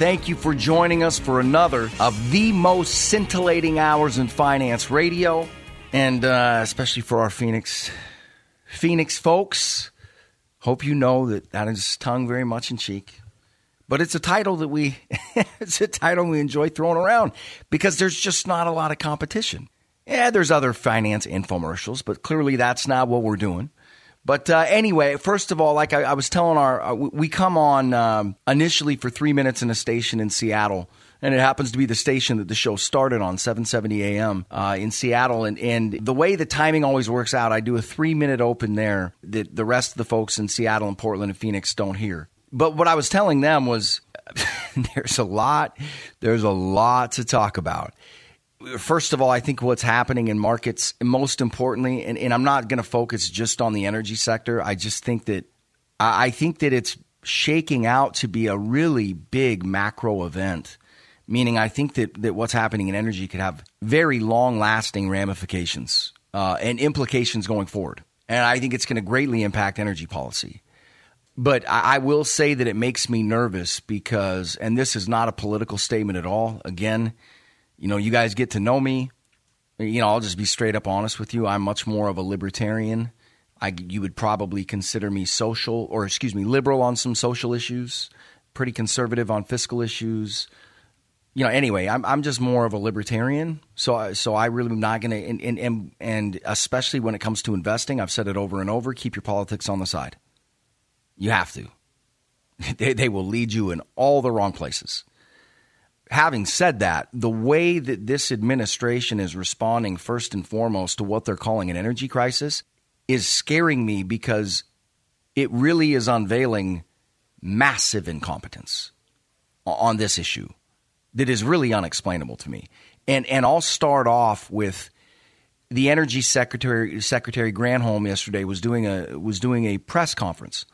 Thank you for joining us for another of the most scintillating hours in finance radio, and uh, especially for our Phoenix Phoenix folks. Hope you know that that is tongue very much in cheek, but it's a title that we it's a title we enjoy throwing around because there's just not a lot of competition. Yeah, there's other finance infomercials, but clearly that's not what we're doing. But uh, anyway, first of all, like I, I was telling our, uh, we come on um, initially for three minutes in a station in Seattle, and it happens to be the station that the show started on, 7:70 a.m. Uh, in Seattle. And, and the way the timing always works out, I do a three minute open there that the rest of the folks in Seattle and Portland and Phoenix don't hear. But what I was telling them was, there's a lot, there's a lot to talk about first of all, I think what's happening in markets, most importantly, and, and I'm not going to focus just on the energy sector. I just think that I think that it's shaking out to be a really big macro event. Meaning, I think that, that what's happening in energy could have very long lasting ramifications uh, and implications going forward. And I think it's going to greatly impact energy policy. But I, I will say that it makes me nervous because, and this is not a political statement at all. Again, you know, you guys get to know me. You know, I'll just be straight up honest with you. I'm much more of a libertarian. I, you would probably consider me social, or excuse me, liberal on some social issues, pretty conservative on fiscal issues. You know, anyway, I'm I'm just more of a libertarian. So so I really am not going to, and, and and especially when it comes to investing, I've said it over and over: keep your politics on the side. You have to. They they will lead you in all the wrong places having said that, the way that this administration is responding, first and foremost, to what they're calling an energy crisis is scaring me because it really is unveiling massive incompetence on this issue that is really unexplainable to me. And and I'll start off with the energy secretary Secretary Granholm yesterday was doing a was doing a press conference.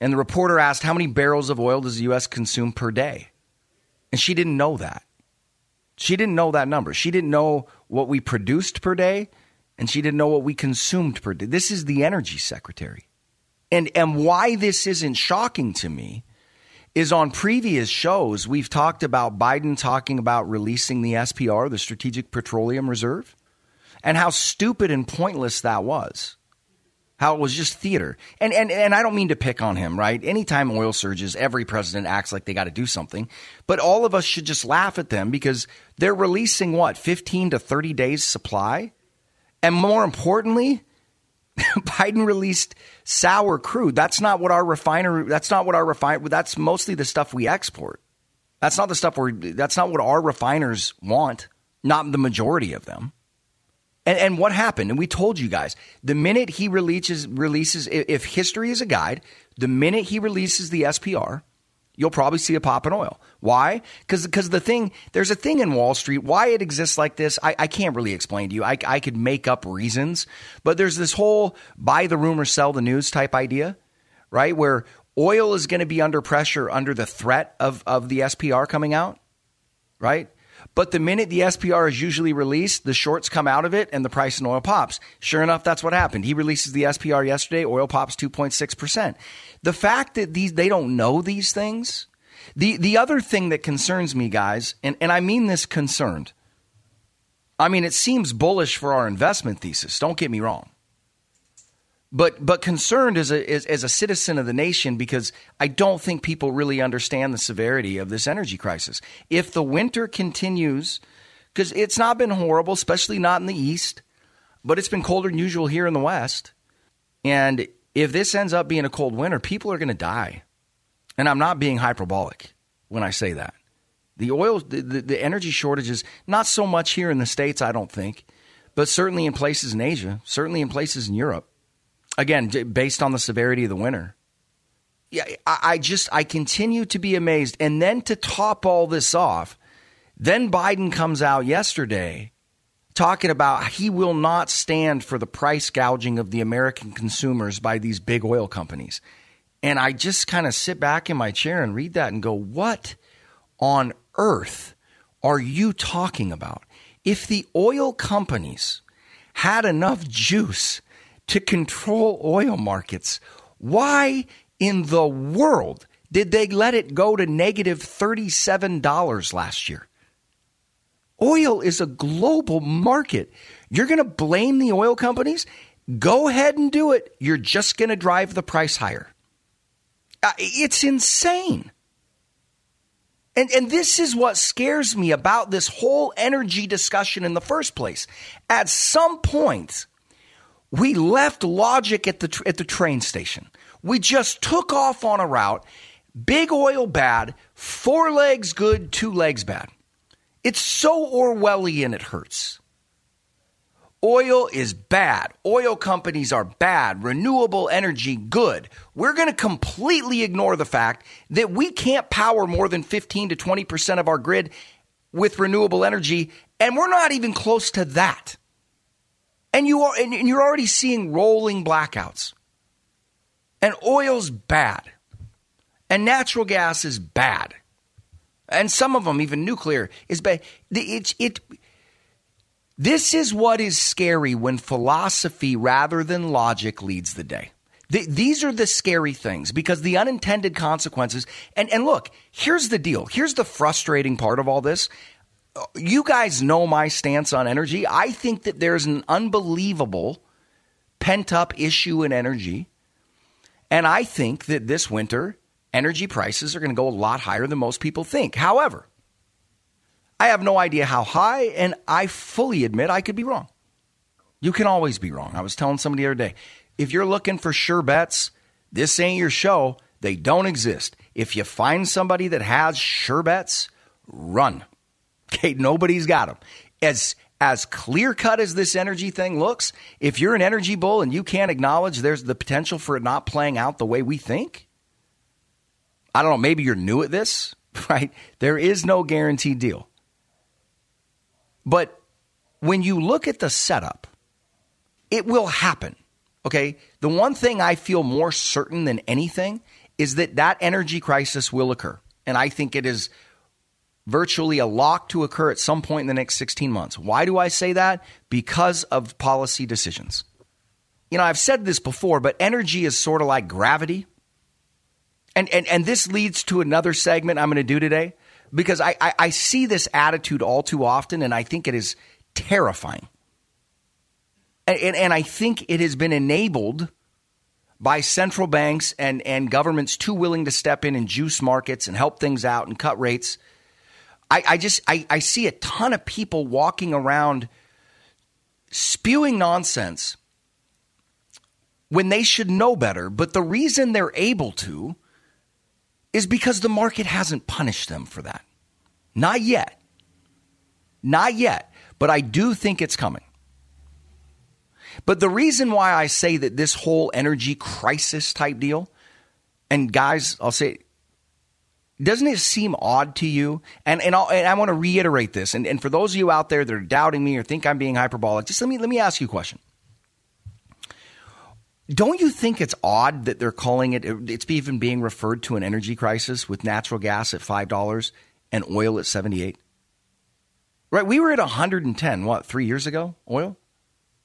And the reporter asked how many barrels of oil does the US consume per day? And she didn't know that. She didn't know that number. She didn't know what we produced per day, and she didn't know what we consumed per day. This is the energy secretary. And, and why this isn't shocking to me is on previous shows, we've talked about Biden talking about releasing the SPR, the Strategic Petroleum Reserve, and how stupid and pointless that was how it was just theater. And, and, and I don't mean to pick on him, right? Anytime oil surges, every president acts like they got to do something. But all of us should just laugh at them because they're releasing what, 15 to 30 days supply? And more importantly, Biden released sour crude. That's not what our refinery, that's not what our refine, that's mostly the stuff we export. That's not the stuff we're, that's not what our refiners want, not the majority of them. And, and what happened? And we told you guys the minute he releases releases if history is a guide, the minute he releases the SPR, you'll probably see a pop in oil. Why? Because because the thing there's a thing in Wall Street why it exists like this. I, I can't really explain to you. I, I could make up reasons, but there's this whole buy the rumor, sell the news type idea, right? Where oil is going to be under pressure under the threat of of the SPR coming out, right? But the minute the SPR is usually released, the shorts come out of it and the price in oil pops. Sure enough, that's what happened. He releases the SPR yesterday, oil pops 2.6%. The fact that these they don't know these things, the the other thing that concerns me, guys, and, and I mean this concerned. I mean, it seems bullish for our investment thesis, don't get me wrong but but concerned as a as, as, a citizen of the nation because I don't think people really understand the severity of this energy crisis. If the winter continues, because it's not been horrible, especially not in the east, but it's been colder than usual here in the west, and if this ends up being a cold winter, people are going to die, and I'm not being hyperbolic when I say that. The oil, the, the, the energy shortages, not so much here in the states, I don't think, but certainly in places in Asia, certainly in places in Europe again, based on the severity of the winter, yeah, I, I just I continue to be amazed. And then to top all this off, then Biden comes out yesterday talking about he will not stand for the price gouging of the American consumers by these big oil companies. And I just kind of sit back in my chair and read that and go, what on earth are you talking about? If the oil companies had enough juice to control oil markets, why in the world did they let it go to negative $37 last year? Oil is a global market. You're going to blame the oil companies? Go ahead and do it. You're just going to drive the price higher. Uh, it's insane. And, and this is what scares me about this whole energy discussion in the first place. At some point, we left logic at the, at the train station. We just took off on a route. Big oil bad, four legs good, two legs bad. It's so Orwellian it hurts. Oil is bad. Oil companies are bad. Renewable energy, good. We're going to completely ignore the fact that we can't power more than 15 to 20% of our grid with renewable energy, and we're not even close to that. And, you are, and you're already seeing rolling blackouts. And oil's bad. And natural gas is bad. And some of them, even nuclear, is bad. It, it, this is what is scary when philosophy rather than logic leads the day. these are the scary things because the unintended consequences. And, and look, here's the deal. Here's the frustrating part of all this. You guys know my stance on energy. I think that there's an unbelievable pent up issue in energy. And I think that this winter, energy prices are going to go a lot higher than most people think. However, I have no idea how high, and I fully admit I could be wrong. You can always be wrong. I was telling somebody the other day if you're looking for sure bets, this ain't your show. They don't exist. If you find somebody that has sure bets, run. Okay, nobody's got them. As as clear cut as this energy thing looks, if you're an energy bull and you can't acknowledge there's the potential for it not playing out the way we think, I don't know, maybe you're new at this, right? There is no guaranteed deal. But when you look at the setup, it will happen. Okay. The one thing I feel more certain than anything is that that energy crisis will occur. And I think it is virtually a lock to occur at some point in the next 16 months. Why do I say that? Because of policy decisions. You know, I've said this before, but energy is sort of like gravity. And, and, and this leads to another segment I'm going to do today because I, I, I see this attitude all too often, and I think it is terrifying. And, and, and I think it has been enabled by central banks and, and governments too willing to step in and juice markets and help things out and cut rates. I, I just I, I see a ton of people walking around spewing nonsense when they should know better. But the reason they're able to is because the market hasn't punished them for that. Not yet. Not yet. But I do think it's coming. But the reason why I say that this whole energy crisis type deal, and guys, I'll say, doesn't it seem odd to you? And and, and i want to reiterate this. And, and for those of you out there that are doubting me or think I'm being hyperbolic, just let me let me ask you a question. Don't you think it's odd that they're calling it, it's even being referred to an energy crisis with natural gas at $5 and oil at 78? Right, we were at 110, what, three years ago, oil?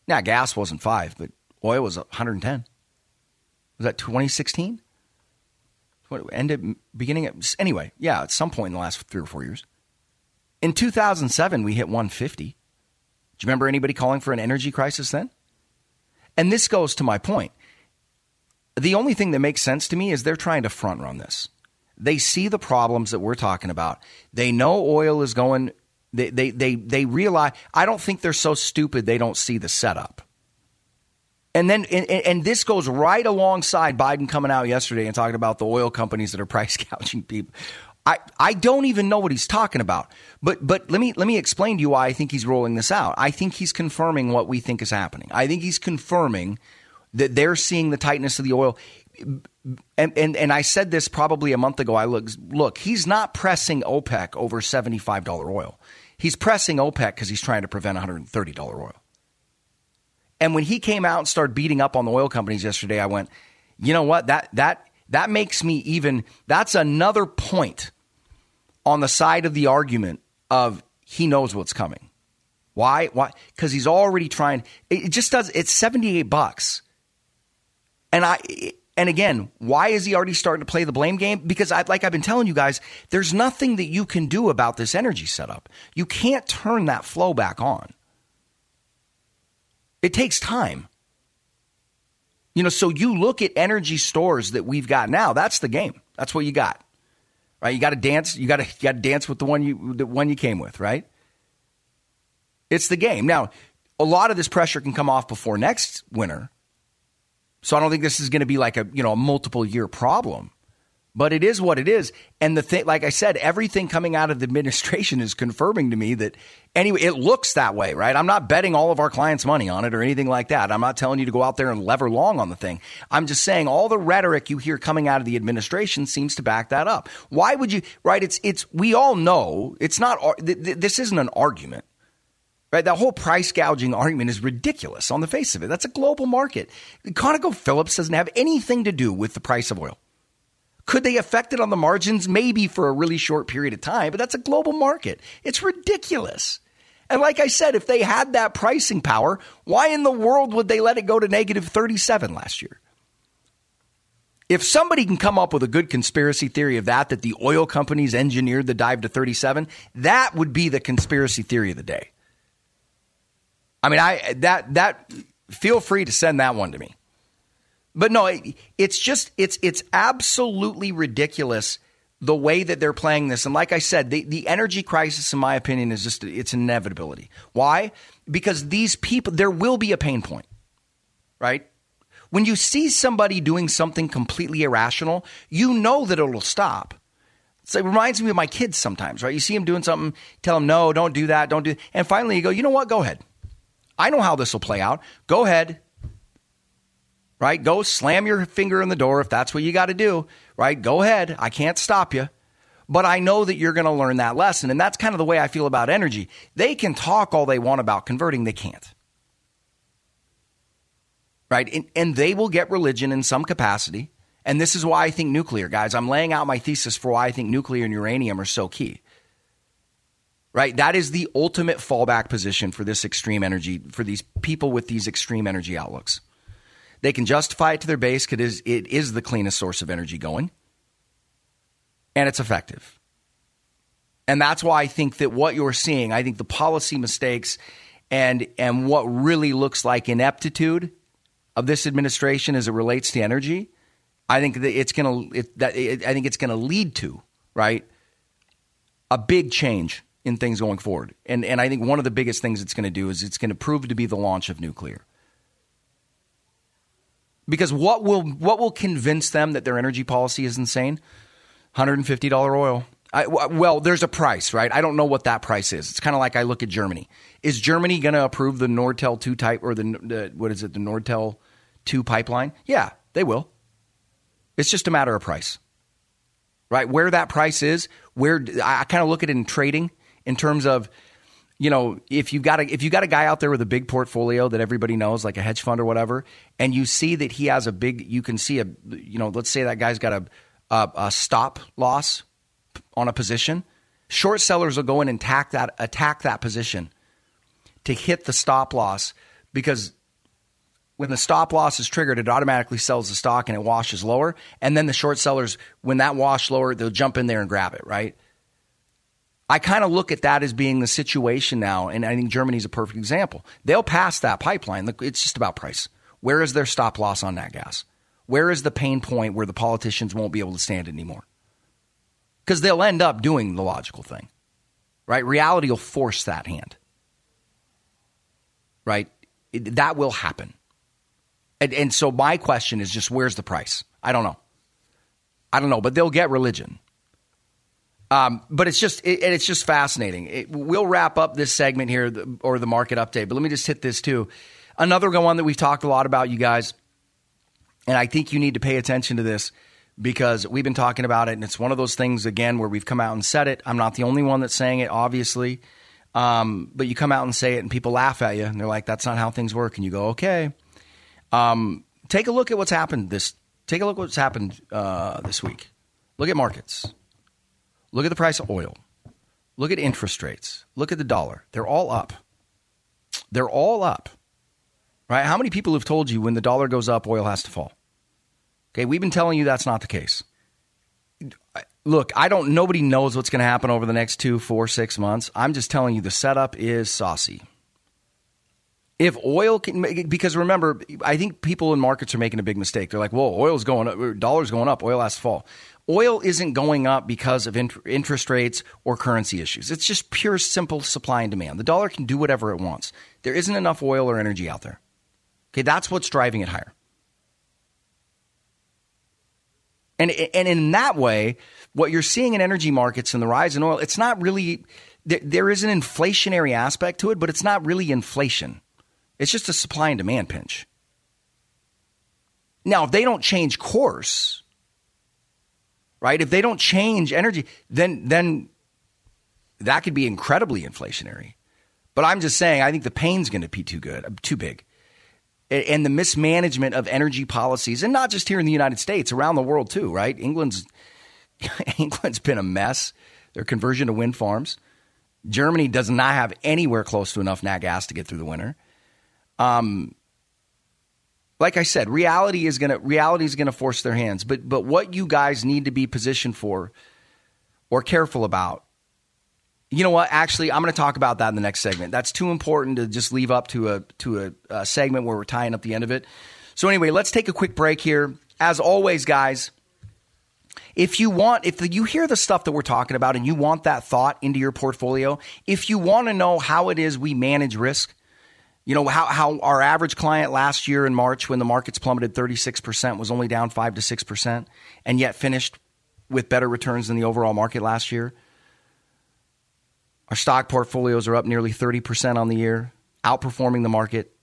Now, gas wasn't five, but oil was 110. Was that 2016? What, ended beginning at, anyway, yeah, at some point in the last three or four years. In 2007, we hit 150. Do you remember anybody calling for an energy crisis then? And this goes to my point. The only thing that makes sense to me is they're trying to front run this. They see the problems that we're talking about. They know oil is going they they they, they realize I don't think they're so stupid they don't see the setup. And then and, and this goes right alongside Biden coming out yesterday and talking about the oil companies that are price gouging people. I, I don't even know what he's talking about. But but let me let me explain to you why I think he's rolling this out. I think he's confirming what we think is happening. I think he's confirming that they're seeing the tightness of the oil. and, and, and I said this probably a month ago. I look, look, he's not pressing OPEC over $75 oil. He's pressing OPEC because he's trying to prevent $130 oil. And when he came out and started beating up on the oil companies yesterday, I went, you know what? That, that, that makes me even, that's another point on the side of the argument of he knows what's coming. Why? Why? Because he's already trying. It just does. It's seventy eight bucks, and I. And again, why is he already starting to play the blame game? Because, I, like I've been telling you guys, there's nothing that you can do about this energy setup. You can't turn that flow back on. It takes time. You know, so you look at energy stores that we've got now. That's the game. That's what you got, right? You got to dance. You got to you got to dance with the one you the one you came with, right? It's the game. Now, a lot of this pressure can come off before next winter, so I don't think this is going to be like a you know a multiple year problem but it is what it is. And the thing, like I said, everything coming out of the administration is confirming to me that anyway, it looks that way, right? I'm not betting all of our clients' money on it or anything like that. I'm not telling you to go out there and lever long on the thing. I'm just saying all the rhetoric you hear coming out of the administration seems to back that up. Why would you, right? It's, it's, we all know it's not, this isn't an argument. Right, that whole price gouging argument is ridiculous on the face of it. That's a global market. ConocoPhillips doesn't have anything to do with the price of oil. Could they affect it on the margins? Maybe for a really short period of time, but that's a global market. It's ridiculous. And like I said, if they had that pricing power, why in the world would they let it go to negative 37 last year? If somebody can come up with a good conspiracy theory of that, that the oil companies engineered the dive to 37, that would be the conspiracy theory of the day. I mean, I that that feel free to send that one to me. But no, it, it's just it's it's absolutely ridiculous the way that they're playing this. And like I said, the, the energy crisis, in my opinion, is just it's inevitability. Why? Because these people, there will be a pain point, right? When you see somebody doing something completely irrational, you know that it'll stop. So it reminds me of my kids sometimes, right? You see them doing something, tell them, no, don't do that, don't do. And finally, you go, you know what? Go ahead. I know how this will play out. Go ahead, right? Go slam your finger in the door if that's what you got to do, right? Go ahead. I can't stop you. But I know that you're going to learn that lesson. And that's kind of the way I feel about energy. They can talk all they want about converting, they can't. Right? And, and they will get religion in some capacity. And this is why I think nuclear, guys. I'm laying out my thesis for why I think nuclear and uranium are so key. Right? That is the ultimate fallback position for this extreme energy, for these people with these extreme energy outlooks. They can justify it to their base because it is the cleanest source of energy going, and it's effective. And that's why I think that what you're seeing, I think the policy mistakes and and what really looks like ineptitude of this administration as it relates to energy, I think that it's going to it, that it, I think it's going to lead to right a big change in things going forward. And and I think one of the biggest things it's going to do is it's going to prove to be the launch of nuclear. Because what will what will convince them that their energy policy is insane? $150 oil. I, well, there's a price, right? I don't know what that price is. It's kind of like I look at Germany. Is Germany going to approve the Nord Stream 2 type or the, the what is it, the Nord Stream 2 pipeline? Yeah, they will. It's just a matter of price. Right? Where that price is, where I kind of look at it in trading in terms of you know, if you got a if you got a guy out there with a big portfolio that everybody knows, like a hedge fund or whatever, and you see that he has a big, you can see a, you know, let's say that guy's got a a, a stop loss on a position. Short sellers will go in and attack that attack that position to hit the stop loss because when the stop loss is triggered, it automatically sells the stock and it washes lower. And then the short sellers, when that wash lower, they'll jump in there and grab it, right? I kind of look at that as being the situation now, and I think Germany's a perfect example. They'll pass that pipeline. It's just about price. Where is their stop loss on that gas? Where is the pain point where the politicians won't be able to stand it anymore? Because they'll end up doing the logical thing, right? Reality will force that hand, right? It, that will happen. And, and so my question is just where's the price? I don't know. I don't know, but they'll get religion. Um, but it's just it, it's just fascinating. It, we'll wrap up this segment here or the market update, but let me just hit this too. Another one that we've talked a lot about, you guys. And I think you need to pay attention to this because we've been talking about it, and it's one of those things, again, where we've come out and said it. I'm not the only one that's saying it, obviously. Um, but you come out and say it, and people laugh at you, and they're like, that's not how things work. And you go, okay. Um, take a look at what's happened this. Take a look at what's happened uh, this week. Look at markets. Look at the price of oil. Look at interest rates. Look at the dollar. They're all up. They're all up. Right? How many people have told you when the dollar goes up, oil has to fall? Okay, we've been telling you that's not the case. Look, I don't. Nobody knows what's going to happen over the next two, four, six months. I'm just telling you the setup is saucy. If oil can, because remember, I think people in markets are making a big mistake. They're like, "Well, oil's going up, dollar's going up, oil has to fall." Oil isn't going up because of interest rates or currency issues. It's just pure, simple supply and demand. The dollar can do whatever it wants. There isn't enough oil or energy out there. Okay, that's what's driving it higher. And, and in that way, what you're seeing in energy markets and the rise in oil, it's not really, there, there is an inflationary aspect to it, but it's not really inflation. It's just a supply and demand pinch. Now, if they don't change course, right? If they don't change energy, then then that could be incredibly inflationary. But I'm just saying, I think the pain's going to be too good, too big and the mismanagement of energy policies, and not just here in the United States, around the world too, right? England's England's been a mess. Their conversion to wind farms. Germany does not have anywhere close to enough nat gas to get through the winter. Um, like I said, reality is gonna reality is gonna force their hands. But but what you guys need to be positioned for or careful about you know what? Actually, I'm going to talk about that in the next segment. That's too important to just leave up to a to a, a segment where we're tying up the end of it. So anyway, let's take a quick break here. As always, guys, if you want, if you hear the stuff that we're talking about and you want that thought into your portfolio, if you want to know how it is we manage risk, you know, how, how our average client last year in March when the markets plummeted 36% was only down 5 to 6% and yet finished with better returns than the overall market last year. Our stock portfolios are up nearly 30% on the year, outperforming the market.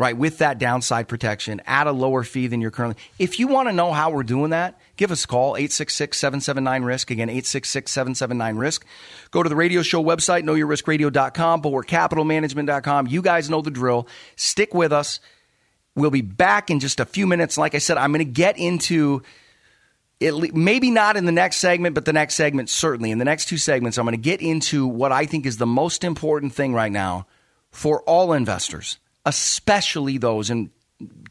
Right, with that downside protection at a lower fee than you're currently. If you want to know how we're doing that, give us a call 866-779-risk again 866-779-risk. Go to the radio show website knowyourriskradio.com, bulwarkcapitalmanagement.com. You guys know the drill. Stick with us. We'll be back in just a few minutes. Like I said, I'm going to get into it, maybe not in the next segment, but the next segment certainly. In the next two segments, I'm going to get into what I think is the most important thing right now for all investors, especially those in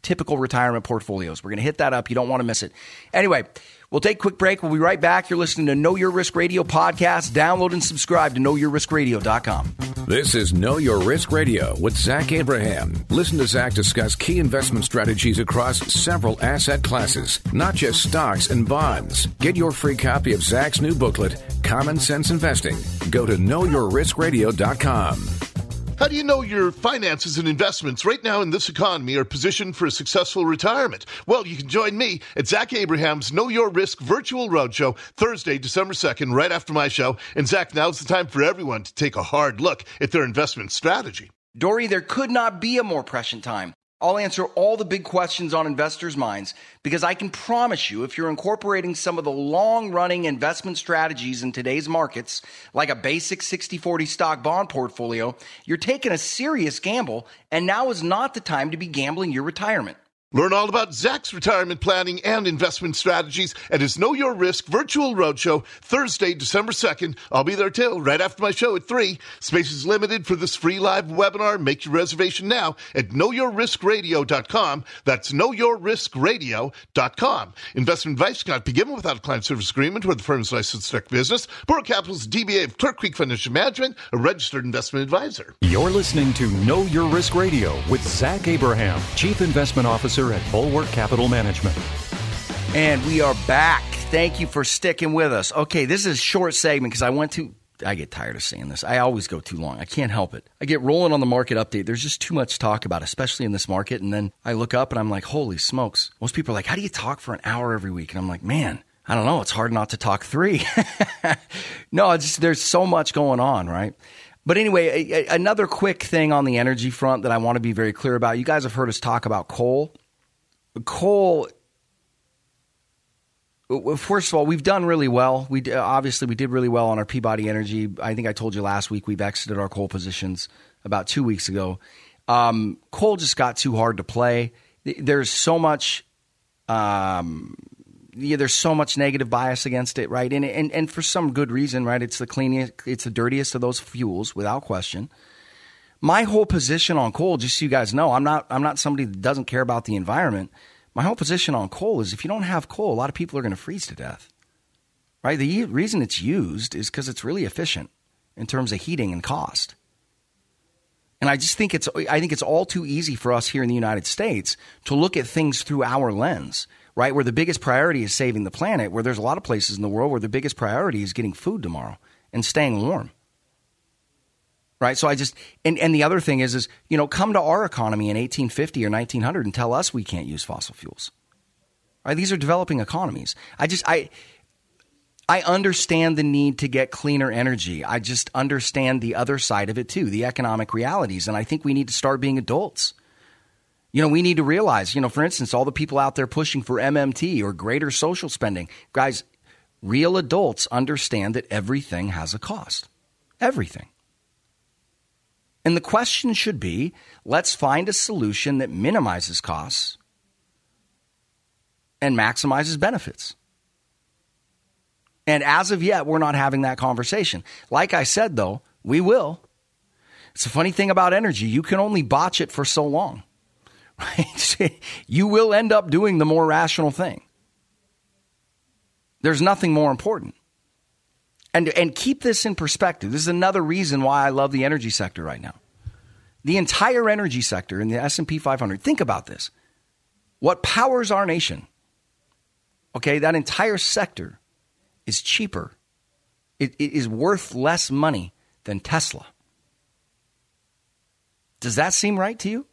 typical retirement portfolios. We're going to hit that up. You don't want to miss it. Anyway, we'll take a quick break. We'll be right back. You're listening to Know Your Risk Radio podcast. Download and subscribe to knowyourriskradio.com. This is Know Your Risk Radio with Zach Abraham. Listen to Zach discuss key investment strategies across several asset classes, not just stocks and bonds. Get your free copy of Zach's new booklet, Common Sense Investing. Go to knowyourriskradio.com. How do you know your finances and investments right now in this economy are positioned for a successful retirement? Well, you can join me at Zach Abraham's Know Your Risk virtual roadshow Thursday, December 2nd, right after my show. And Zach, now's the time for everyone to take a hard look at their investment strategy. Dory, there could not be a more prescient time. I'll answer all the big questions on investors' minds because I can promise you, if you're incorporating some of the long running investment strategies in today's markets, like a basic 60 40 stock bond portfolio, you're taking a serious gamble, and now is not the time to be gambling your retirement. Learn all about Zach's retirement planning and investment strategies at his Know Your Risk virtual roadshow Thursday, December 2nd. I'll be there till right after my show at 3. Space is limited for this free live webinar. Make your reservation now at knowyourriskradio.com. That's knowyourriskradio.com. Investment advice cannot be given without a client service agreement or the firm's licensed direct business. Bulwark Capital's DBA of Clear Creek Financial Management, a registered investment advisor. You're listening to Know Your Risk Radio with Zach Abraham, Chief Investment Officer Officer at Bulwark Capital Management. And we are back. Thank you for sticking with us. Okay, this is a short segment because I went to. I get tired of saying this. I always go too long. I can't help it. I get rolling on the market update. There's just too much talk about, especially in this market. And then I look up and I'm like, holy smokes. Most people are like, how do you talk for an hour every week? And I'm like, man, I don't know. It's hard not to talk three. no, it's just, there's so much going on, right? But anyway, a, a, another quick thing on the energy front that I want to be very clear about. You guys have heard us talk about coal coal First of all, we've done really well. We obviously we did really well on our Peabody Energy. I think I told you last week we've exited our coal positions about two weeks ago. Um, coal just got too hard to play. There's so much, um, yeah, there's so much negative bias against it, right? And, and and for some good reason, right? It's the cleanest, it's the dirtiest of those fuels, without question. My whole position on coal, just so you guys know, I'm not I'm not somebody that doesn't care about the environment my whole position on coal is if you don't have coal, a lot of people are going to freeze to death. Right? The reason it's used is because it's really efficient in terms of heating and cost. And I just think it's I think it's all too easy for us here in the United States to look at things through our lens, right? Where the biggest priority is saving the planet, where there's a lot of places in the world where the biggest priority is getting food tomorrow and staying warm right? So I just and and the other thing is is you know come to our economy in 1850 or 1900 and tell us we can't use fossil fuels. Right? These are developing economies. I just I I understand the need to get cleaner energy. I just understand the other side of it too, the economic realities, and I think we need to start being adults. You know, we need to realize, you know, for instance, all the people out there pushing for MMT or greater social spending. Guys, real adults understand that everything has a cost. Everything. And the question should be let's find a solution that minimizes costs and maximizes benefits. And as of yet, we're not having that conversation. Like I said, though, we will. It's a funny thing about energy. You can only botch it for so long. Right? you will end up doing the more rational thing. There's nothing more important. And, and keep this in perspective. This is another reason why I love the energy sector right now. The entire energy sector in the S&P 500. Think about this. What powers our nation? Okay, that entire sector is cheaper. it, it is worth less money than Tesla. Does that seem right to you?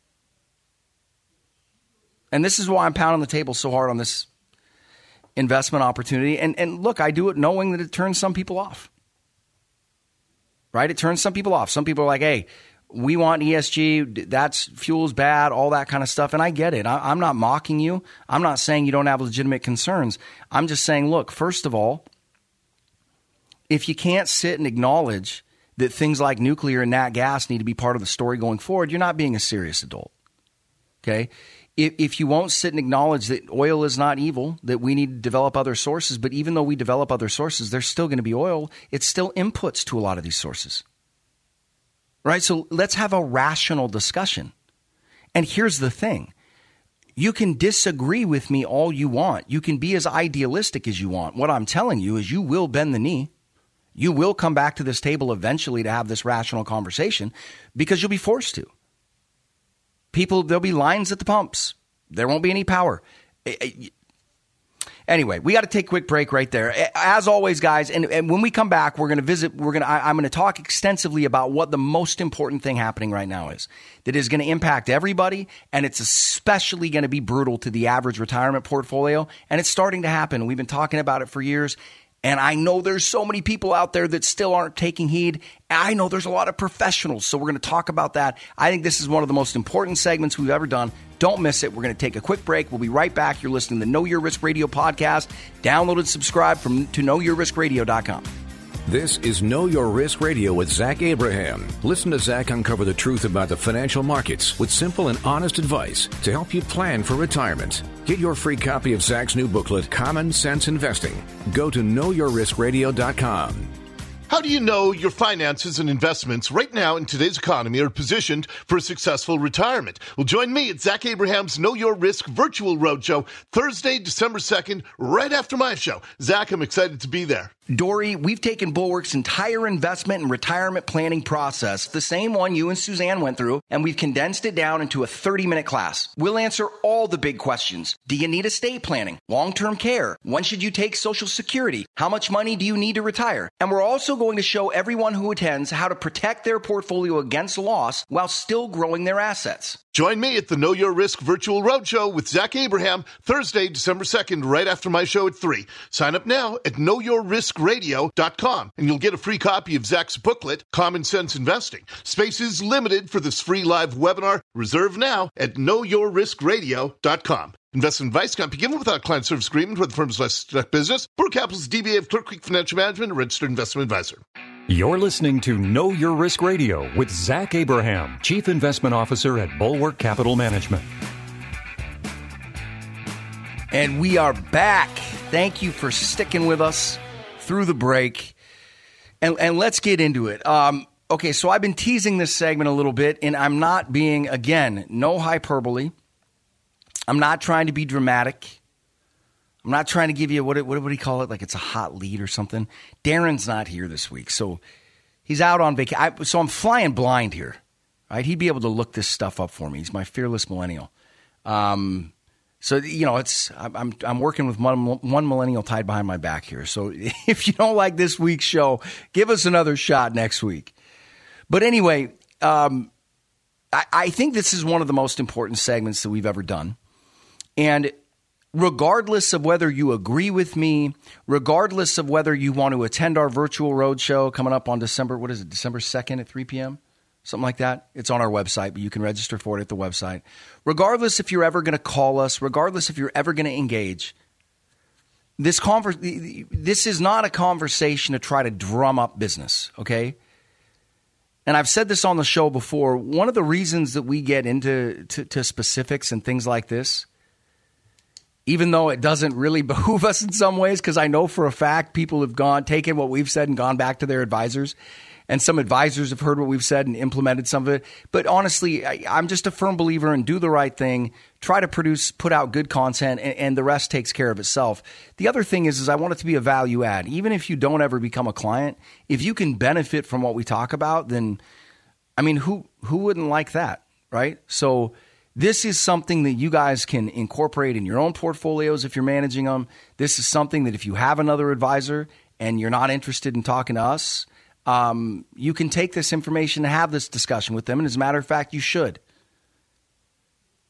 And this is why I'm pounding the table so hard on this investment opportunity. And, and look, I do it knowing that it turns some people off. Right? It turns some people off. Some people are like, hey, we want ESG, that's fuel's bad, all that kind of stuff. And I get it. I, am not mocking you. I'm not saying you don't have legitimate concerns. I'm just saying, look, first of all, if you can't sit and acknowledge that things like nuclear and nat gas need to be part of the story going forward, you're not being a serious adult. Okay? If, if you won't sit and acknowledge that oil is not evil, that we need to develop other sources, but even though we develop other sources, there's still going to be oil. It's still inputs to a lot of these sources. Right? So let's have a rational discussion. And here's the thing you can disagree with me all you want. You can be as idealistic as you want. What I'm telling you is you will bend the knee. You will come back to this table eventually to have this rational conversation because you'll be forced to people, there'll be lines at the pumps. There won't be any power. Eh, eh, anyway, we got to take a quick break right there. Eh, as always, guys, and, and when we come back, we're going to visit, we're going to, I'm going to talk extensively about what the most important thing happening right now is that is going to impact everybody. And it's especially going to be brutal to the average retirement portfolio. And it's starting to happen. We've been talking about it for years. And I know there's so many people out there that still aren't taking heed. I know there's a lot of professionals. So we're going to talk about that. I think this is one of the most important segments we've ever done. Don't miss it. We're going to take a quick break. We'll be right back. You're listening to Know Your Risk Radio podcast. Download and subscribe from to knowyourriskradio.com. This is Know Your Risk Radio with Zach Abraham. Listen to Zach uncover the truth about the financial markets with simple and honest advice to help you plan for retirement. Get your free copy of Zach's new booklet, Common Sense Investing. Go to knowyourriskradio.com. How do you know your finances and investments right now in today's economy are positioned for a successful retirement? Well, join me at Zach Abraham's Know Your Risk virtual roadshow Thursday, December 2nd, right after my show. Zach, I'm excited to be there. Dory, we've taken Bulwark's entire investment and retirement planning process, the same one you and Suzanne went through, and we've condensed it down into a 30 minute class. We'll answer all the big questions. Do you need estate planning? Long term care? When should you take Social Security? How much money do you need to retire? And we're also going to show everyone who attends how to protect their portfolio against loss while still growing their assets. Join me at the Know Your Risk Virtual Roadshow with Zach Abraham Thursday, December 2nd, right after my show at 3. Sign up now at knowyourriskradio.com and you'll get a free copy of Zach's booklet, Common Sense Investing. Space is limited for this free live webinar. Reserve now at knowyourriskradio.com. Investment advice can't be given without client service agreement with the firm's licensed business. Bulwark Capital's DBA of Clear Creek Financial Management, a registered investment advisor. You're listening to Know Your Risk Radio with Zach Abraham, Chief Investment Officer at Bulwark Capital Management. And we are back. Thank you for sticking with us through the break. And, and let's get into it. Um, okay, so I've been teasing this segment a little bit, and I'm not being, again, no hyperbole. I'm not trying to be dramatic. I'm not trying to give you what what would he call it? Like it's a hot lead or something. Darren's not here this week, so he's out on vacation. So I'm flying blind here, right? He'd be able to look this stuff up for me. He's my fearless millennial. Um, so you know, it's I'm I'm working with one, one millennial tied behind my back here. So if you don't like this week's show, give us another shot next week. But anyway, um, I, I think this is one of the most important segments that we've ever done. And regardless of whether you agree with me, regardless of whether you want to attend our virtual roadshow coming up on December, what is it, December 2nd at 3 p.m.? Something like that. It's on our website, but you can register for it at the website. Regardless if you're ever going to call us, regardless if you're ever going to engage, this conver- this is not a conversation to try to drum up business, okay? And I've said this on the show before. One of the reasons that we get into to, to specifics and things like this even though it doesn't really behoove us in some ways, because I know for a fact people have gone, taken what we've said and gone back to their advisors. And some advisors have heard what we've said and implemented some of it. But honestly, I, am just a firm believer in do the right thing, try to produce, put out good content, and, and the rest takes care of itself. The other thing is, is I want it to be a value add. Even if you don't ever become a client, if you can benefit from what we talk about, then I mean, who who wouldn't like that, right? So this is something that you guys can incorporate in your own portfolios if you're managing them. This is something that if you have another advisor and you're not interested in talking to us, um, you can take this information and have this discussion with them. And as a matter of fact, you should.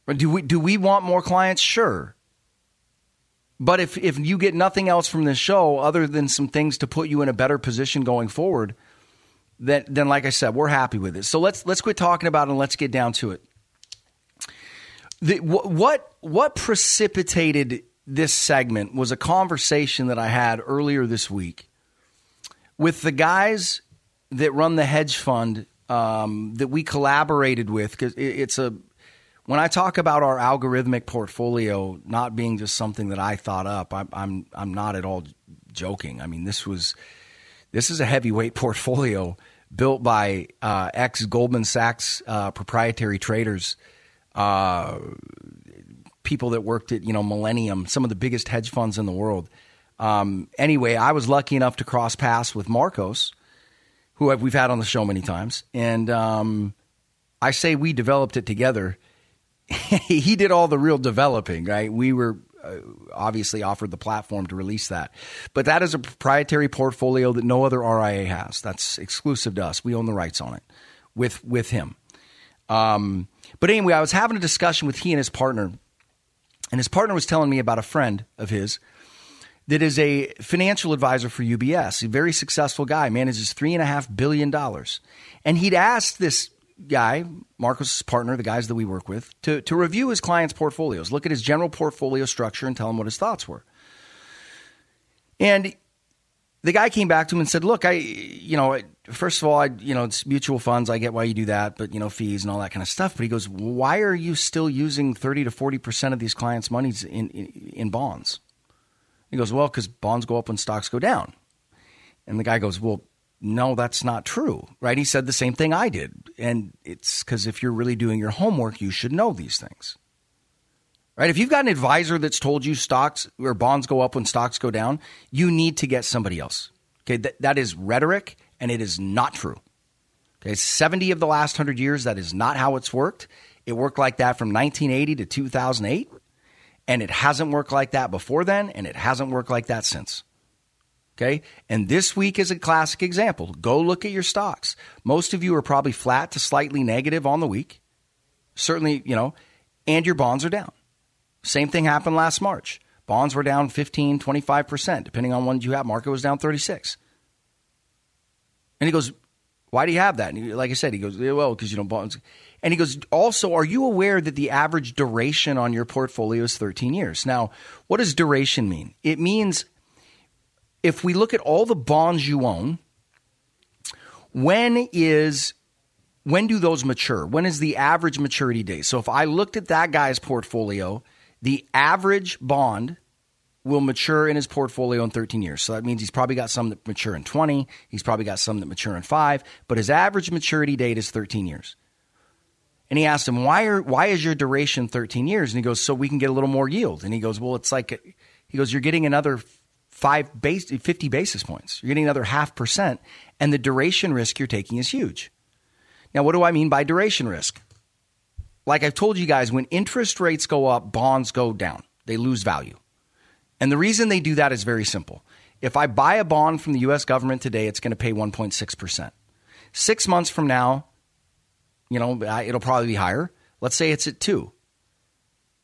Do we, do we want more clients? Sure. But if, if you get nothing else from this show other than some things to put you in a better position going forward, then, then like I said, we're happy with it. So let's, let's quit talking about it and let's get down to it. The, what what precipitated this segment was a conversation that I had earlier this week with the guys that run the hedge fund um, that we collaborated with because it, it's a when I talk about our algorithmic portfolio not being just something that I thought up, I'm I'm, I'm not at all joking. I mean, this was this is a heavyweight portfolio built by uh, ex Goldman Sachs uh, proprietary traders uh, people that worked at you know Millennium, some of the biggest hedge funds in the world. Um, anyway, I was lucky enough to cross paths with Marcos, who we've had on the show many times, and um, I say we developed it together. he did all the real developing, right? We were uh, obviously offered the platform to release that, but that is a proprietary portfolio that no other RIA has. That's exclusive to us. We own the rights on it with with him. Um, but anyway, I was having a discussion with he and his partner, and his partner was telling me about a friend of his that is a financial advisor for UBS, a very successful guy, manages three and a half billion dollars. And he'd asked this guy, Marcos' partner, the guys that we work with, to, to review his clients' portfolios, look at his general portfolio structure, and tell him what his thoughts were. And the guy came back to him and said, "Look, I, you know, first of all, I, you know, it's mutual funds. I get why you do that, but you know, fees and all that kind of stuff." But he goes, "Why are you still using thirty to forty percent of these clients' monies in, in, in bonds?" He goes, "Well, because bonds go up when stocks go down." And the guy goes, "Well, no, that's not true, right?" He said the same thing I did, and it's because if you're really doing your homework, you should know these things right? If you've got an advisor that's told you stocks or bonds go up when stocks go down, you need to get somebody else. Okay, that, that is rhetoric and it is not true. Okay, 70 of the last 100 years, that is not how it's worked. It worked like that from 1980 to 2008, and it hasn't worked like that before then, and it hasn't worked like that since. Okay, and this week is a classic example. Go look at your stocks. Most of you are probably flat to slightly negative on the week. Certainly, you know, and your bonds are down. Same thing happened last March. Bonds were down 15, 25%, depending on when you have. Market was down 36. And he goes, why do you have that? And he, like I said, he goes, well, because you know bonds. And he goes, also, are you aware that the average duration on your portfolio is 13 years? Now, what does duration mean? It means if we look at all the bonds you own, when is when do those mature? When is the average maturity date? So if I looked at that guy's portfolio, the average bond will mature in his portfolio in 13 years. So that means he's probably got some that mature in 20, he's probably got some that mature in 5, but his average maturity date is 13 years. And he asked him, "Why are why is your duration 13 years?" And he goes, "So we can get a little more yield." And he goes, "Well, it's like he goes, you're getting another 5 base 50 basis points. You're getting another half percent and the duration risk you're taking is huge." Now, what do I mean by duration risk? Like I've told you guys, when interest rates go up, bonds go down. They lose value. And the reason they do that is very simple. If I buy a bond from the US government today, it's going to pay 1.6%. Six months from now, you know, it'll probably be higher. Let's say it's at two.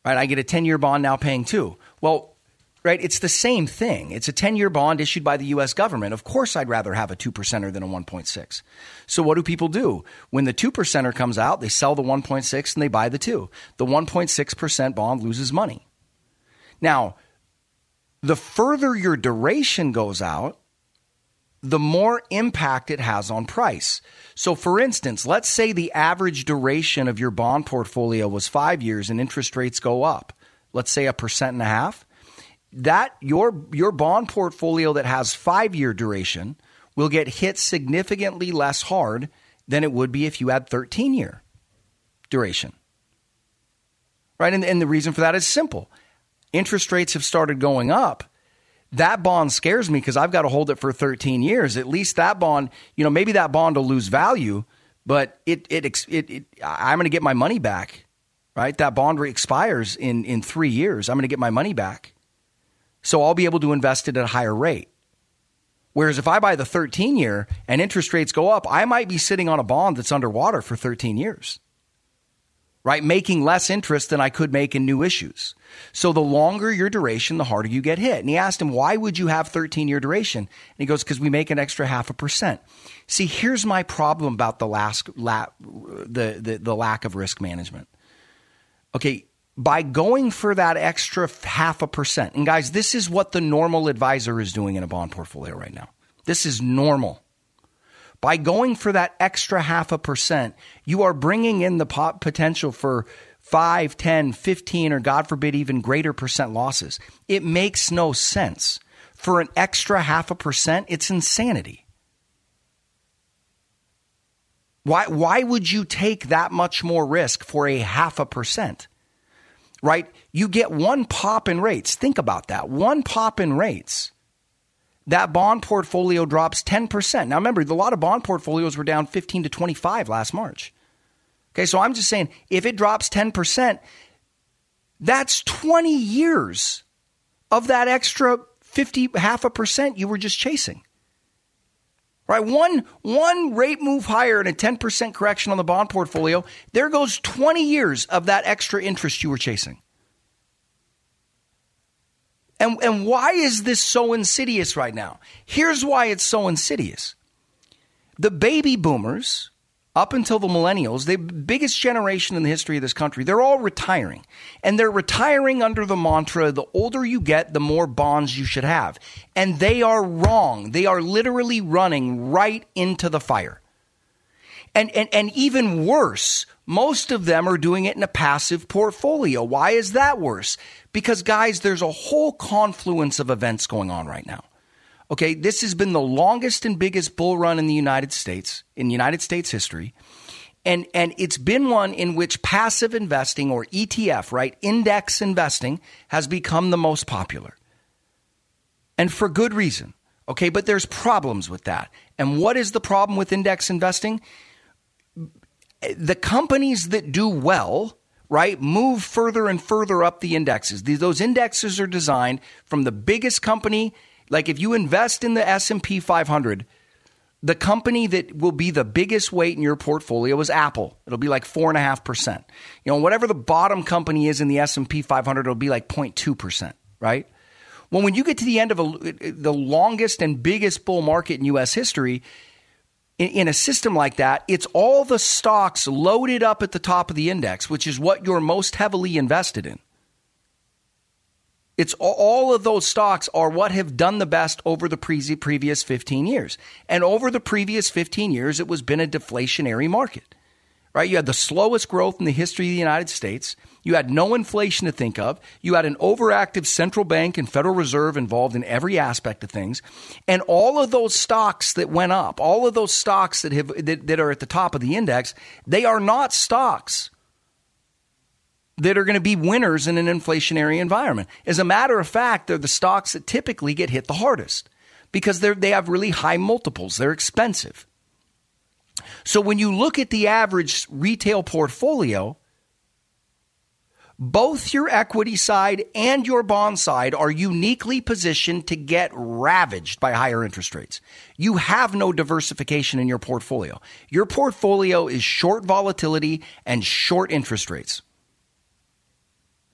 Right? I get a 10 year bond now paying two. Well, right? It's the same thing. It's a 10 year bond issued by the US government. Of course, I'd rather have a 2 percenter than a 1.6. So, what do people do? When the 2 percenter comes out, they sell the 1.6 and they buy the 2. The 1.6% bond loses money. Now, the further your duration goes out, the more impact it has on price. So, for instance, let's say the average duration of your bond portfolio was five years and interest rates go up, let's say a percent and a half that your your bond portfolio that has five year duration will get hit significantly less hard than it would be if you had 13 year duration. Right? And, and the reason for that is simple. Interest rates have started going up. That bond scares me because I've got to hold it for 13 years. At least that bond, you know, maybe that bond will lose value, but it, it, it, it I'm going to get my money back, right? That bond expires in, in three years. I'm going to get my money back. So I'll be able to invest it at a higher rate. Whereas if I buy the 13 year and interest rates go up, I might be sitting on a bond that's underwater for 13 years, right? Making less interest than I could make in new issues. So the longer your duration, the harder you get hit. And he asked him, why would you have 13 year duration? And he goes, because we make an extra half a percent. See, here's my problem about the last, la, the, the, the lack of risk management. Okay, by going for that extra half a percent, and guys, this is what the normal advisor is doing in a bond portfolio right now. This is normal. By going for that extra half a percent, you are bringing in the potential for 5, 10, 15, or God forbid, even greater percent losses. It makes no sense. For an extra half a percent, it's insanity. Why, why would you take that much more risk for a half a percent? Right? You get one pop in rates. Think about that. One pop in rates. That bond portfolio drops 10%. Now remember, a lot of bond portfolios were down 15 to 25 last March. Okay, so I'm just saying if it drops 10%, that's 20 years of that extra 50 half a percent you were just chasing. Right? One one rate move higher and a 10% correction on the bond portfolio, there goes 20 years of that extra interest you were chasing. And, and why is this so insidious right now? Here's why it's so insidious. The baby boomers, up until the millennials, the biggest generation in the history of this country, they're all retiring. And they're retiring under the mantra the older you get, the more bonds you should have. And they are wrong. They are literally running right into the fire. And, and, and even worse, most of them are doing it in a passive portfolio. Why is that worse? Because, guys, there's a whole confluence of events going on right now. Okay, this has been the longest and biggest bull run in the United States, in United States history. And, and it's been one in which passive investing or ETF, right, index investing has become the most popular. And for good reason. Okay, but there's problems with that. And what is the problem with index investing? the companies that do well, right, move further and further up the indexes. These, Those indexes are designed from the biggest company. Like if you invest in the S&P 500, the company that will be the biggest weight in your portfolio is Apple. It'll be like four and a half percent. You know, whatever the bottom company is in the S and P 500, it'll be like 0.2 percent, right? Well, when you get to the end of a, the longest and biggest bull market in U.S. history, in, in a system like that, it's all the stocks loaded up at the top of the index, which is what you're most heavily invested in. It's all of those stocks are what have done the best over the pre- previous 15 years. And over the previous 15 years, it was been a deflationary market. Right? You had the slowest growth in the history of the United States. You had no inflation to think of. You had an overactive central bank and Federal Reserve involved in every aspect of things. And all of those stocks that went up, all of those stocks that have that, that are at the top of the index, they are not stocks that are going to be winners in an inflationary environment. As a matter of fact, they're the stocks that typically get hit the hardest because they have really high multiples. They're expensive. So when you look at the average retail portfolio, both your equity side and your bond side are uniquely positioned to get ravaged by higher interest rates. You have no diversification in your portfolio. Your portfolio is short volatility and short interest rates.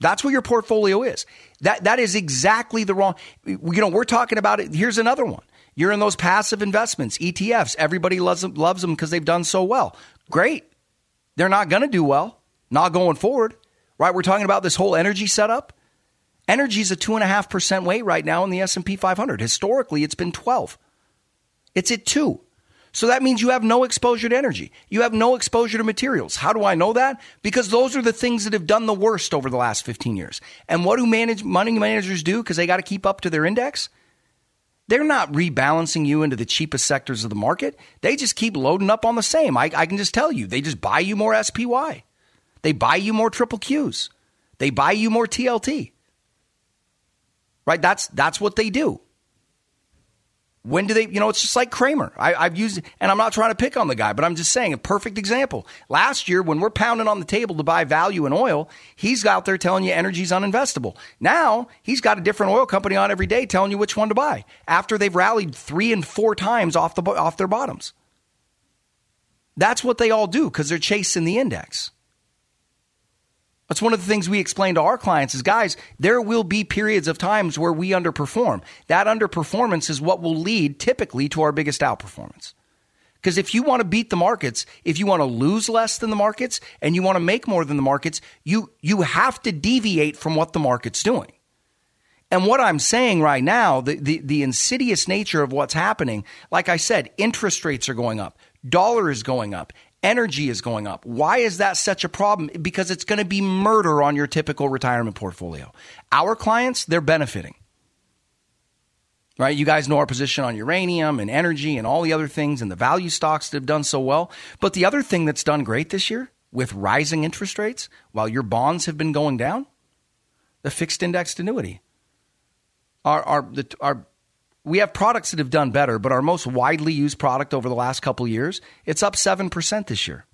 That's what your portfolio is. That that is exactly the wrong. You know, we're talking about it. Here's another one. You're in those passive investments, ETFs. Everybody loves them, loves them because they've done so well. Great. They're not going to do well. Not going forward, right? We're talking about this whole energy setup. Energy is a two and a half percent weight right now in the S and P 500. Historically, it's been 12. It's at two. So that means you have no exposure to energy. You have no exposure to materials. How do I know that? Because those are the things that have done the worst over the last 15 years. And what do manage, money managers do because they got to keep up to their index? They're not rebalancing you into the cheapest sectors of the market. They just keep loading up on the same. I, I can just tell you, they just buy you more SPY. They buy you more triple Qs. They buy you more TLT. Right? That's that's what they do. When do they, you know, it's just like Cramer. I, have used, and I'm not trying to pick on the guy, but I'm just saying a perfect example. Last year, when we're pounding on the table to buy value in oil, he's out there telling you energy's uninvestable. Now, he's got a different oil company on every day telling you which one to buy after they've rallied three and four times off, the, off their bottoms. That's what they all do because they're chasing the index. That's one of the things we explain to our clients is guys, there will be periods of times where we underperform. That underperformance is what will lead typically to our biggest outperformance. Because if you want to beat the markets, if you want to lose less than the markets and you want to make more than the markets, you you have to deviate from what the market's doing. And what I'm saying right now, the, the, the insidious nature of what's happening, like I said, interest rates are going up, dollar is going up, energy is going up. Why is that such a problem? Because it's going to be murder on your typical retirement portfolio. Our clients, they're benefiting. Right? You guys know our position on uranium and energy and all the other things and the value stocks that have done so well. But the other thing that's done great this year with rising interest rates while your bonds have been going down, the fixed indexed annuity. Our, our, the, our we have products that have done better, but our most widely used product over the last couple years, it's up 7% this year.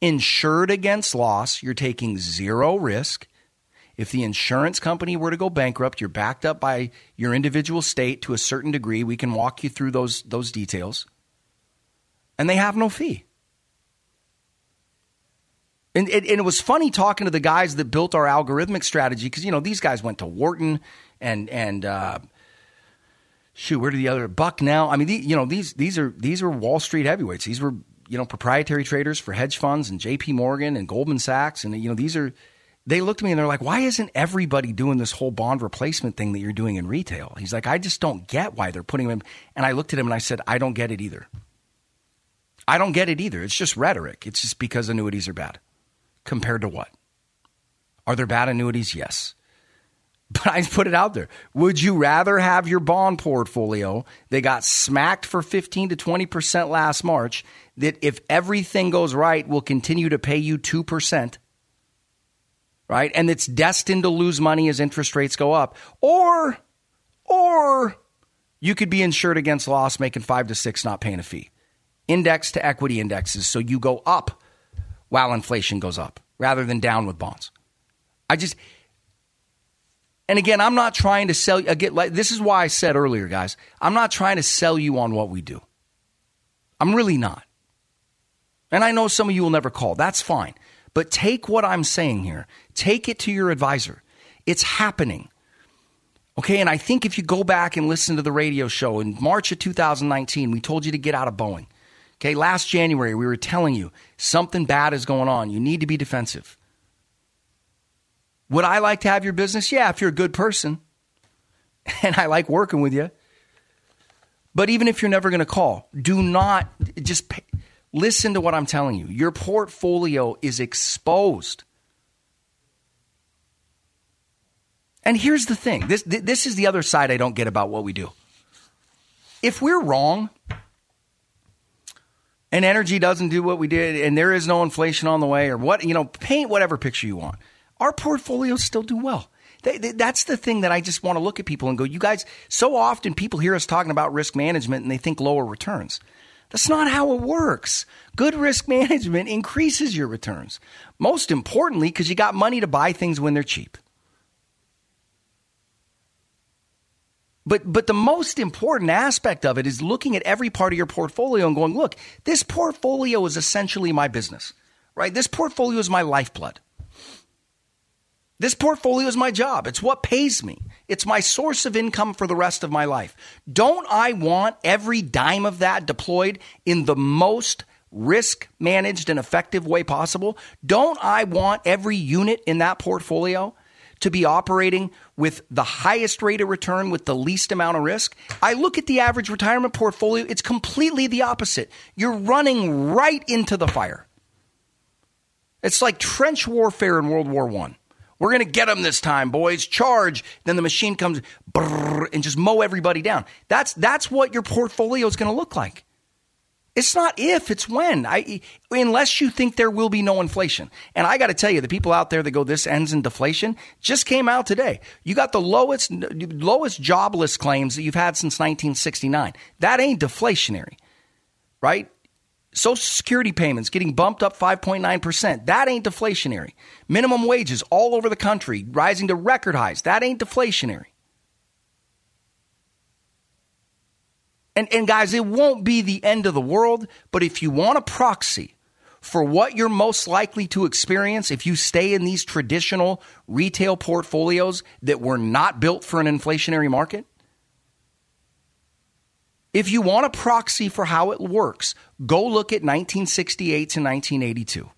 Insured against loss, you're taking zero risk. If the insurance company were to go bankrupt, you're backed up by your individual state to a certain degree. We can walk you through those, those details. And they have no fee. And, and, and it was funny talking to the guys that built our algorithmic strategy because, you know, these guys went to Wharton and, and, uh, shoot, where did the other Buck now? I mean, the, you know, these these are these are Wall Street heavyweights. These were you know proprietary traders for hedge funds and J.P. Morgan and Goldman Sachs, and you know these are. They looked at me and they're like, "Why isn't everybody doing this whole bond replacement thing that you're doing in retail?" He's like, "I just don't get why they're putting them." And I looked at him and I said, "I don't get it either. I don't get it either. It's just rhetoric. It's just because annuities are bad. Compared to what? Are there bad annuities? Yes. But I put it out there. Would you rather have your bond portfolio that got smacked for 15 to 20% last March that if everything goes right will continue to pay you 2%, right? And it's destined to lose money as interest rates go up. Or or you could be insured against loss making 5 to 6 not paying a fee. Index to equity indexes so you go up while inflation goes up rather than down with bonds. I just and again, I'm not trying to sell you. Again, like, this is why I said earlier, guys, I'm not trying to sell you on what we do. I'm really not. And I know some of you will never call. That's fine. But take what I'm saying here, take it to your advisor. It's happening. Okay, and I think if you go back and listen to the radio show in March of 2019, we told you to get out of Boeing. Okay, last January, we were telling you something bad is going on. You need to be defensive. Would I like to have your business? Yeah, if you're a good person and I like working with you. But even if you're never going to call, do not just pay, listen to what I'm telling you. Your portfolio is exposed. And here's the thing this, this is the other side I don't get about what we do. If we're wrong, and energy doesn't do what we did, and there is no inflation on the way, or what, you know, paint whatever picture you want, our portfolios still do well. They, they, that's the thing that I just want to look at people and go, you guys, so often people hear us talking about risk management and they think lower returns. That's not how it works. Good risk management increases your returns. Most importantly, because you got money to buy things when they're cheap. But, but the most important aspect of it is looking at every part of your portfolio and going, look, this portfolio is essentially my business, right? This portfolio is my lifeblood. This portfolio is my job. It's what pays me. It's my source of income for the rest of my life. Don't I want every dime of that deployed in the most risk managed and effective way possible? Don't I want every unit in that portfolio to be operating with the highest rate of return with the least amount of risk. I look at the average retirement portfolio, it's completely the opposite. You're running right into the fire. It's like trench warfare in World War One. We're going to get them this time, boys. Charge. Then the machine comes and just mow everybody down. That's that's what your portfolio is going to look like. It's not if, it's when. I, unless you think there will be no inflation. And I got to tell you, the people out there that go, this ends in deflation, just came out today. You got the lowest, lowest jobless claims that you've had since 1969. That ain't deflationary, right? Social Security payments getting bumped up 5.9%. That ain't deflationary. Minimum wages all over the country rising to record highs. That ain't deflationary. And, and guys, it won't be the end of the world, but if you want a proxy for what you're most likely to experience if you stay in these traditional retail portfolios that were not built for an inflationary market, if you want a proxy for how it works, go look at 1968 to 1982.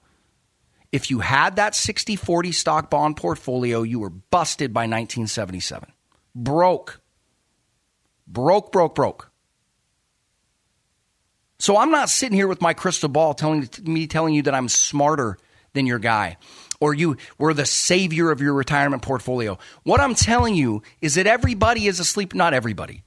If you had that 60 40 stock bond portfolio, you were busted by 1977. Broke. Broke, broke, broke. So I'm not sitting here with my crystal ball telling me telling you that I'm smarter than your guy or you were the savior of your retirement portfolio. What I'm telling you is that everybody is asleep, not everybody.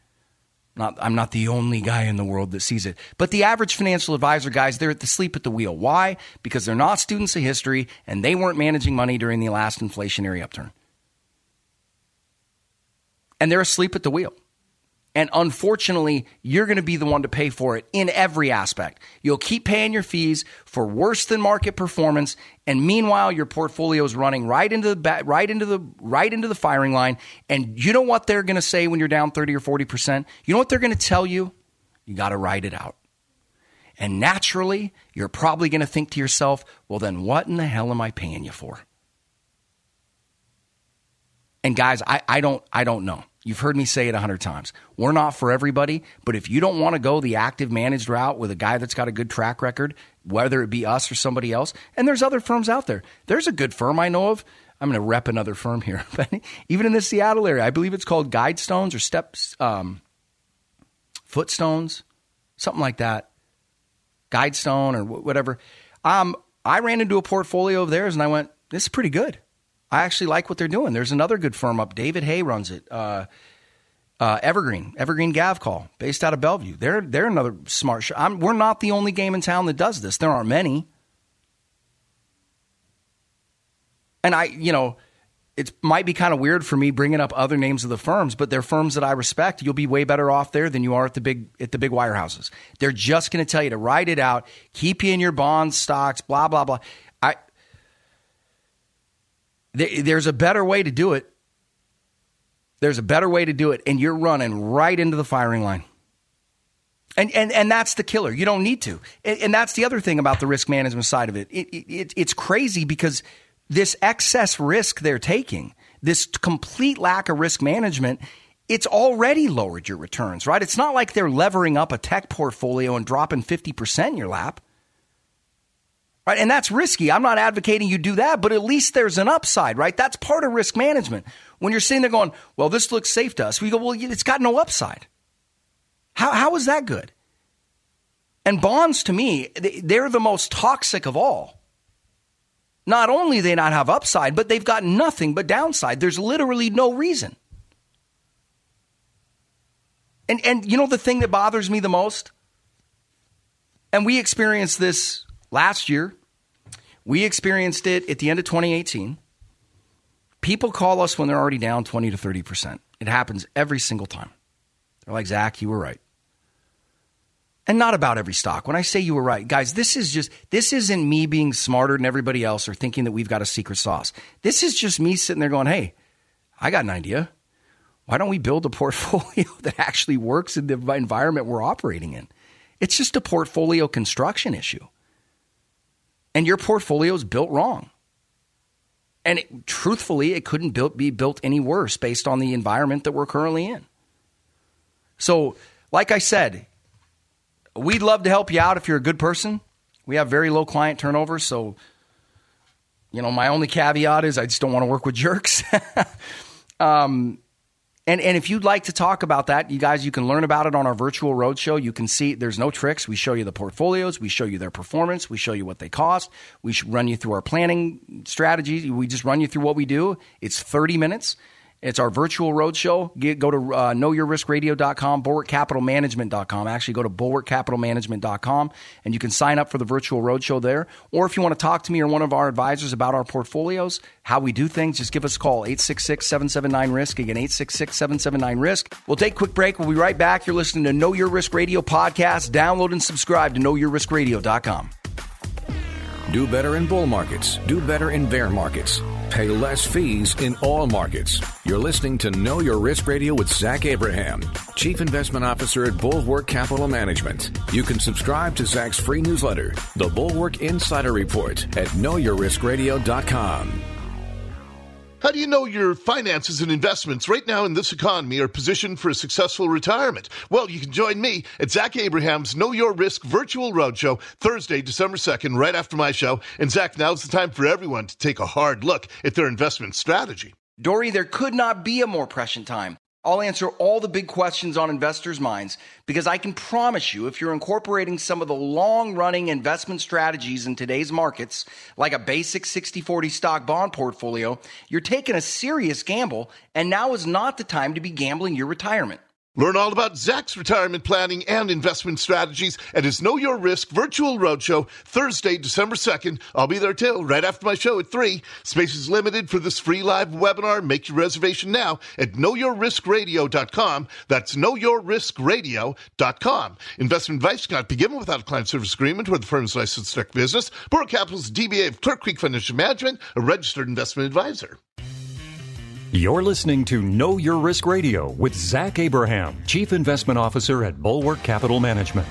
Not, I'm not the only guy in the world that sees it. But the average financial advisor guys, they're at the sleep at the wheel. Why? Because they're not students of history and they weren't managing money during the last inflationary upturn. And they're asleep at the wheel. And unfortunately, you're going to be the one to pay for it in every aspect. You'll keep paying your fees for worse than market performance, and meanwhile, your portfolio is running right into the right into the right into the firing line. And you know what they're going to say when you're down 30 or 40 percent? You know what they're going to tell you? You got to ride it out. And naturally, you're probably going to think to yourself, "Well, then, what in the hell am I paying you for?" And guys, I, I don't I don't know. You've heard me say it a hundred times. We're not for everybody, but if you don't want to go the active managed route with a guy that's got a good track record, whether it be us or somebody else, and there's other firms out there. There's a good firm I know of. I'm going to rep another firm here, but even in the Seattle area, I believe it's called Guidestones or Steps, um, Footstones, something like that. Guidestone or whatever. Um, I ran into a portfolio of theirs and I went, this is pretty good. I actually like what they're doing. There's another good firm up. David Hay runs it. Uh, uh, Evergreen, Evergreen Gavekal, based out of Bellevue. They're they're another smart. Sh- we're not the only game in town that does this. There aren't many. And I, you know, it might be kind of weird for me bringing up other names of the firms, but they're firms that I respect. You'll be way better off there than you are at the big at the big wirehouses. They're just going to tell you to write it out, keep you in your bonds, stocks, blah blah blah there's a better way to do it. There's a better way to do it, and you're running right into the firing line. And, and, and that's the killer. You don't need to. And, and that's the other thing about the risk management side of it. It, it. It's crazy because this excess risk they're taking, this complete lack of risk management, it's already lowered your returns, right? It's not like they're levering up a tech portfolio and dropping 50% in your lap. Right? And that's risky. I'm not advocating you do that, but at least there's an upside, right? That's part of risk management. When you're sitting there going, well, this looks safe to us, we go, well, it's got no upside. How, how is that good? And bonds, to me, they're the most toxic of all. Not only they not have upside, but they've got nothing but downside. There's literally no reason. And and you know the thing that bothers me the most? And we experienced this last year. We experienced it at the end of 2018. People call us when they're already down 20 to 30%. It happens every single time. They're like, Zach, you were right. And not about every stock. When I say you were right, guys, this is just, this isn't me being smarter than everybody else or thinking that we've got a secret sauce. This is just me sitting there going, hey, I got an idea. Why don't we build a portfolio that actually works in the environment we're operating in? It's just a portfolio construction issue. And your portfolio is built wrong. And it, truthfully, it couldn't built, be built any worse based on the environment that we're currently in. So, like I said, we'd love to help you out if you're a good person. We have very low client turnover, so you know my only caveat is I just don't want to work with jerks. um, and and if you'd like to talk about that, you guys, you can learn about it on our virtual roadshow. You can see there's no tricks. We show you the portfolios, we show you their performance, we show you what they cost. We run you through our planning strategies. We just run you through what we do. It's 30 minutes. It's our virtual roadshow. go to uh, knowyourriskradio.com, bulwarkcapitalmanagement.com. Actually, go to bulwarkcapitalmanagement.com and you can sign up for the virtual roadshow there. Or if you want to talk to me or one of our advisors about our portfolios, how we do things, just give us a call, 866 779 RISK. Again, 866 779 RISK. We'll take a quick break. We'll be right back. You're listening to Know Your Risk Radio podcast. Download and subscribe to knowyourriskradio.com. Do better in bull markets. Do better in bear markets. Pay less fees in all markets. You're listening to Know Your Risk Radio with Zach Abraham, Chief Investment Officer at Bulwark Capital Management. You can subscribe to Zach's free newsletter, The Bulwark Insider Report, at knowyourriskradio.com. How do you know your finances and investments right now in this economy are positioned for a successful retirement? Well, you can join me at Zach Abraham's Know Your Risk virtual roadshow Thursday, December 2nd, right after my show. And Zach, now's the time for everyone to take a hard look at their investment strategy. Dory, there could not be a more prescient time. I'll answer all the big questions on investors' minds because I can promise you, if you're incorporating some of the long running investment strategies in today's markets, like a basic 60 40 stock bond portfolio, you're taking a serious gamble, and now is not the time to be gambling your retirement. Learn all about Zach's retirement planning and investment strategies at his Know Your Risk virtual roadshow Thursday, December 2nd. I'll be there too, right after my show at 3. Space is limited for this free live webinar. Make your reservation now at knowyourriskradio.com. That's knowyourriskradio.com. Investment advice cannot be given without a client service agreement or the firm's licensed direct business. Bulwark Capital's DBA of Clear Creek Financial Management, a registered investment advisor. You're listening to Know Your Risk Radio with Zach Abraham, Chief Investment Officer at Bulwark Capital Management.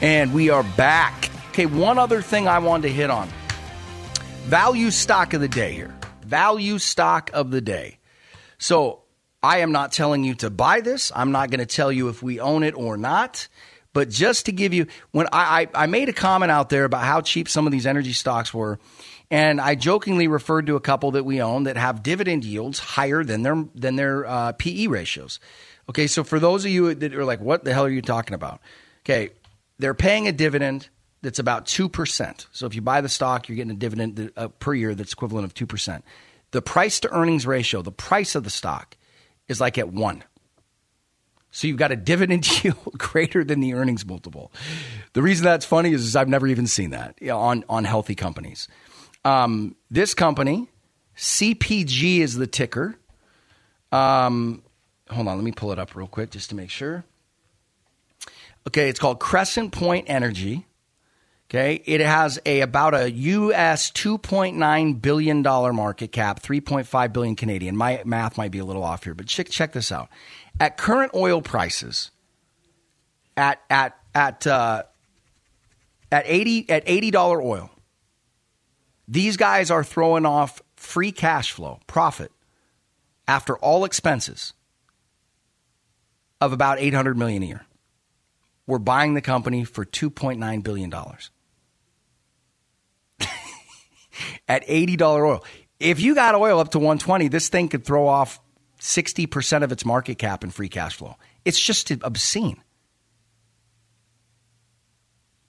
And we are back. Okay, one other thing I wanted to hit on value stock of the day here. Value stock of the day. So I am not telling you to buy this. I'm not going to tell you if we own it or not. But just to give you, when I, I, I made a comment out there about how cheap some of these energy stocks were, and I jokingly referred to a couple that we own that have dividend yields higher than their than their uh, PE ratios. Okay, so for those of you that are like, "What the hell are you talking about?" Okay, they're paying a dividend that's about two percent. So if you buy the stock, you're getting a dividend uh, per year that's equivalent of two percent. The price to earnings ratio, the price of the stock, is like at one. So you've got a dividend yield greater than the earnings multiple. The reason that's funny is, is I've never even seen that you know, on on healthy companies. Um, this company, CPG is the ticker. Um, hold on, let me pull it up real quick just to make sure. Okay, it's called Crescent Point Energy. Okay, it has a about a US 2.9 billion dollar market cap, 3.5 billion Canadian. My math might be a little off here, but check check this out. At current oil prices, at at at uh, at eighty at eighty dollar oil. These guys are throwing off free cash flow, profit, after all expenses of about 800 million a year. We're buying the company for 2.9 billion dollars. At $80 oil. If you got oil up to 120, this thing could throw off 60% of its market cap in free cash flow. It's just obscene.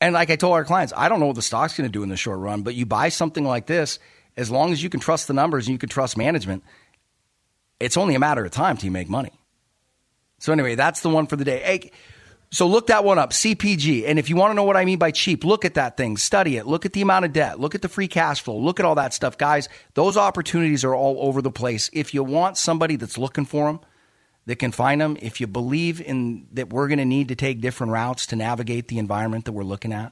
And like I told our clients, I don't know what the stock's going to do in the short run, but you buy something like this, as long as you can trust the numbers and you can trust management, it's only a matter of time you make money. So anyway, that's the one for the day. Hey, so look that one up, CPG. And if you want to know what I mean by cheap, look at that thing, study it, look at the amount of debt, look at the free cash flow, look at all that stuff. Guys, those opportunities are all over the place. If you want somebody that's looking for them, that can find them, if you believe in that we're going to need to take different routes to navigate the environment that we're looking at,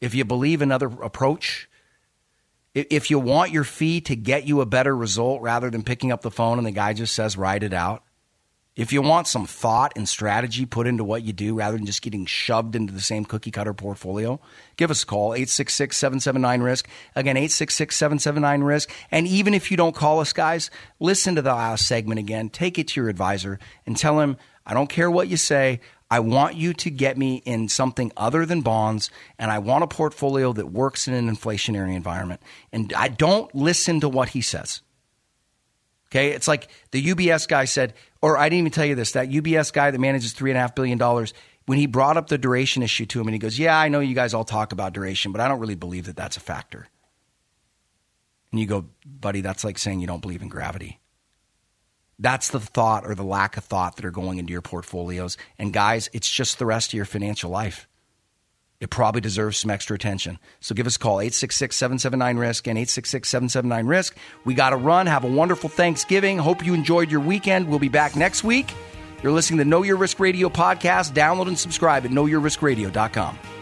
if you believe another approach, if you want your fee to get you a better result rather than picking up the phone and the guy just says, write it out, if you want some thought and strategy put into what you do rather than just getting shoved into the same cookie cutter portfolio, give us a call, 866 779 RISK. Again, 866 779 RISK. And even if you don't call us, guys, listen to the last segment again. Take it to your advisor and tell him, I don't care what you say. I want you to get me in something other than bonds, and I want a portfolio that works in an inflationary environment. And I don't listen to what he says. Okay, it's like the UBS guy said, or I didn't even tell you this. That UBS guy that manages three and a half billion dollars, when he brought up the duration issue to him, and he goes, "Yeah, I know you guys all talk about duration, but I don't really believe that that's a factor." And you go, buddy, that's like saying you don't believe in gravity. That's the thought or the lack of thought that are going into your portfolios. And guys, it's just the rest of your financial life it probably deserves some extra attention. So give us a call, 866 779 RISK and 866 779 RISK. We got to run. Have a wonderful Thanksgiving. Hope you enjoyed your weekend. We'll be back next week. You're listening to Know Your Risk Radio podcast. Download and subscribe at knowyourriskradio.com.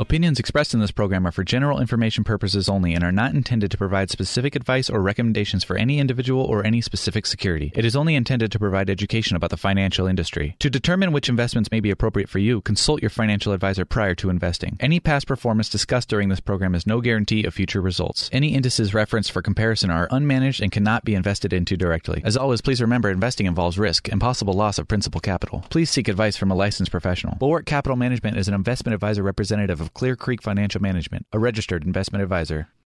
Opinions expressed in this program are for general information purposes only and are not intended to provide specific advice or recommendations for any individual or any specific security. It is only intended to provide education about the financial industry. To determine which investments may be appropriate for you, consult your financial advisor prior to investing. Any past performance discussed during this program is no guarantee of future results. Any indices referenced for comparison are unmanaged and cannot be invested into directly. As always, please remember investing involves risk and possible loss of principal capital. Please seek advice from a licensed professional. Bulwark Capital Management is an investment advisor representative Clear Creek Financial Management, a registered investment advisor.